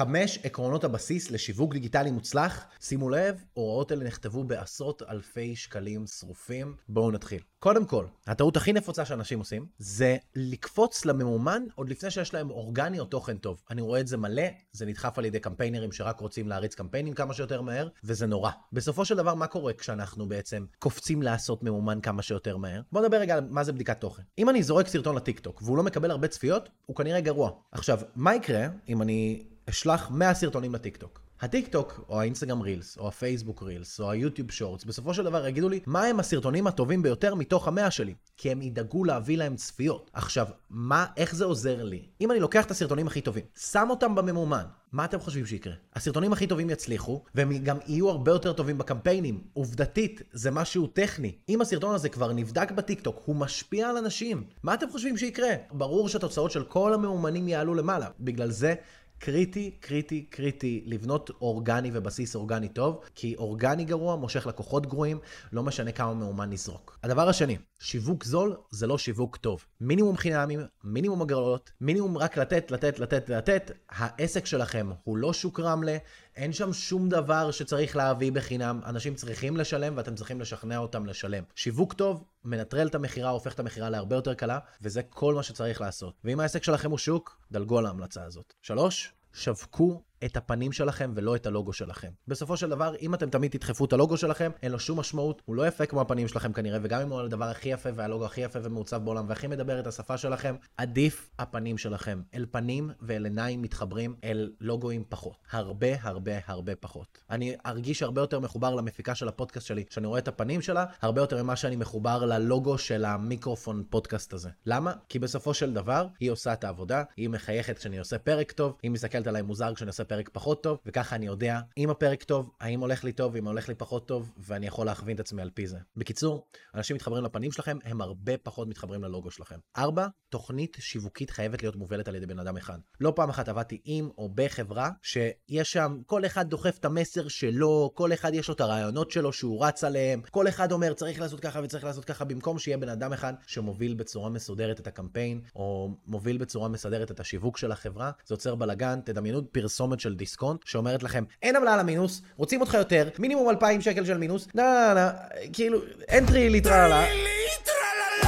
חמש עקרונות הבסיס לשיווק דיגיטלי מוצלח. שימו לב, הוראות אלה נכתבו בעשרות אלפי שקלים שרופים. בואו נתחיל. קודם כל, הטעות הכי נפוצה שאנשים עושים, זה לקפוץ לממומן עוד לפני שיש להם אורגני או תוכן טוב. אני רואה את זה מלא, זה נדחף על ידי קמפיינרים שרק רוצים להריץ קמפיינים כמה שיותר מהר, וזה נורא. בסופו של דבר, מה קורה כשאנחנו בעצם קופצים לעשות ממומן כמה שיותר מהר? בואו נדבר רגע על מה זה בדיקת תוכן. אם אני זורק סרטון לטיקטוק והוא לא מקבל הרבה צפיות, הוא כנראה גרוע. עכשיו, מה יקרה אם אני אשלח 100 סרטונים לטיקטוק? הטיקטוק, או האינסטגרם Reels, או הפייסבוק Reels, או היוטיוב Shorts, בסופו של דבר יגידו לי, מה הם הסרטונים הטובים ביותר מתוך המאה שלי? כי הם ידאגו להביא להם צפיות. עכשיו, מה, איך זה עוזר לי? אם אני לוקח את הסרטונים הכי טובים, שם אותם בממומן, מה אתם חושבים שיקרה? הסרטונים הכי טובים יצליחו, והם גם יהיו הרבה יותר טובים בקמפיינים. עובדתית, זה משהו טכני. אם הסרטון הזה כבר נבדק בטיקטוק, הוא משפיע על אנשים. מה אתם חושבים שיקרה? ברור שהתוצאות של כל הממומנים יעלו למעלה. בגלל זה קריטי, קריטי, קריטי לבנות אורגני ובסיס אורגני טוב, כי אורגני גרוע מושך לקוחות גרועים, לא משנה כמה מאומן נזרוק. הדבר השני, שיווק זול זה לא שיווק טוב. מינימום חינמים, מינימום הגרלות, מינימום רק לתת, לתת, לתת, לתת. העסק שלכם הוא לא שוק רמלה, אין שם שום דבר שצריך להביא בחינם. אנשים צריכים לשלם ואתם צריכים לשכנע אותם לשלם. שיווק טוב, מנטרל את המכירה, הופך את המכירה להרבה יותר קלה, וזה כל מה שצריך לעשות. ואם העסק שלכם הוא שוק, דלגו על ההמלצה הזאת. שלוש, שווקו את הפנים שלכם ולא את הלוגו שלכם. בסופו של דבר, אם אתם תמיד תדחפו את הלוגו שלכם, אין לו שום משמעות, הוא לא יפה כמו הפנים שלכם כנראה, וגם אם הוא הדבר הכי יפה והלוגו הכי יפה ומעוצב בעולם והכי מדבר את השפה שלכם, עדיף הפנים שלכם. אל פנים ואל עיניים מתחברים, אל לוגוים פחות. הרבה הרבה הרבה פחות. אני ארגיש הרבה יותר מחובר למפיקה של הפודקאסט שלי, שאני רואה את הפנים שלה, הרבה יותר ממה שאני מחובר ללוגו של המיקרופון פודקאסט הזה. למה? כי בסופו של דבר, היא עושה את העבודה, היא מחייכת כשאני עושה פרק טוב, היא מסתכלת עליי מוזר כשאני עושה פרק פחות טוב, וככה אני יודע אם הפרק טוב, האם הולך לי טוב, אם הולך לי פחות טוב, ואני יכול להכווין את עצמי על פי זה. בקיצור, אנשים מתחברים לפנים שלכם, הם הרבה פחות מתחברים ללוגו שלכם. ארבע, תוכנית שיווקית חייבת להיות מובלת על ידי בן אדם אחד. לא פעם אחת עבדתי עם או בחברה, שיש שם, כל אחד דוחף את המסר שלו, כל אחד יש לו את הרעיונות שלו שהוא רץ עליהם, כל אחד אומר צריך לעשות ככה וצריך לעשות ככה, במקום שיהיה בן אדם אחד שמוביל בצורה מסודרת את הקמפיין, או מוביל בצורה מסודרת את השיווק של החברה, זה יוצר בלאגן, תדמיינו פרסומת של דיסקונט שאומרת לכם, אין עמלה על המינוס, רוצים אותך יותר, מינימום 2,000 שקל של מינוס, נה נה נה, כאילו, אין טרילי טרלה.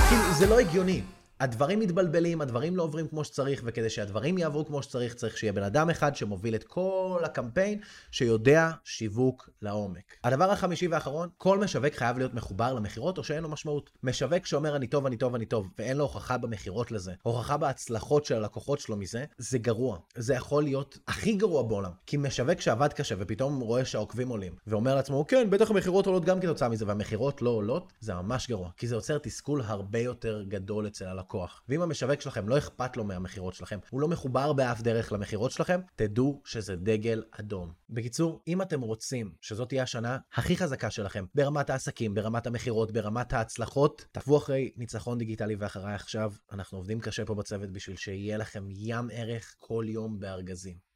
כאילו, זה לא הגיוני. הדברים מתבלבלים, הדברים לא עוברים כמו שצריך, וכדי שהדברים יעברו כמו שצריך, צריך שיהיה בן אדם אחד שמוביל את כל הקמפיין, שיודע שיווק לעומק. הדבר החמישי והאחרון, כל משווק חייב להיות מחובר למכירות או שאין לו משמעות. משווק שאומר אני טוב, אני טוב, אני טוב, ואין לו הוכחה במכירות לזה, הוכחה בהצלחות של הלקוחות שלו מזה, זה גרוע. זה יכול להיות הכי גרוע בעולם. כי משווק שעבד קשה ופתאום רואה שהעוקבים עולים, ואומר לעצמו, כן, בטח המכירות עולות גם כתוצאה מזה, והמכירות לא עולות, זה ממש גרוע. כי זה יוצר תסכול הרבה יותר גדול אצל הלקוח. לקוח. ואם המשווק שלכם לא אכפת לו מהמכירות שלכם, הוא לא מחובר באף דרך למכירות שלכם, תדעו שזה דגל אדום. בקיצור, אם אתם רוצים שזאת תהיה השנה הכי חזקה שלכם, ברמת העסקים, ברמת המכירות, ברמת ההצלחות, תעקבו אחרי ניצחון דיגיטלי ואחריי עכשיו. אנחנו עובדים קשה פה בצוות בשביל שיהיה לכם ים ערך כל יום בארגזים.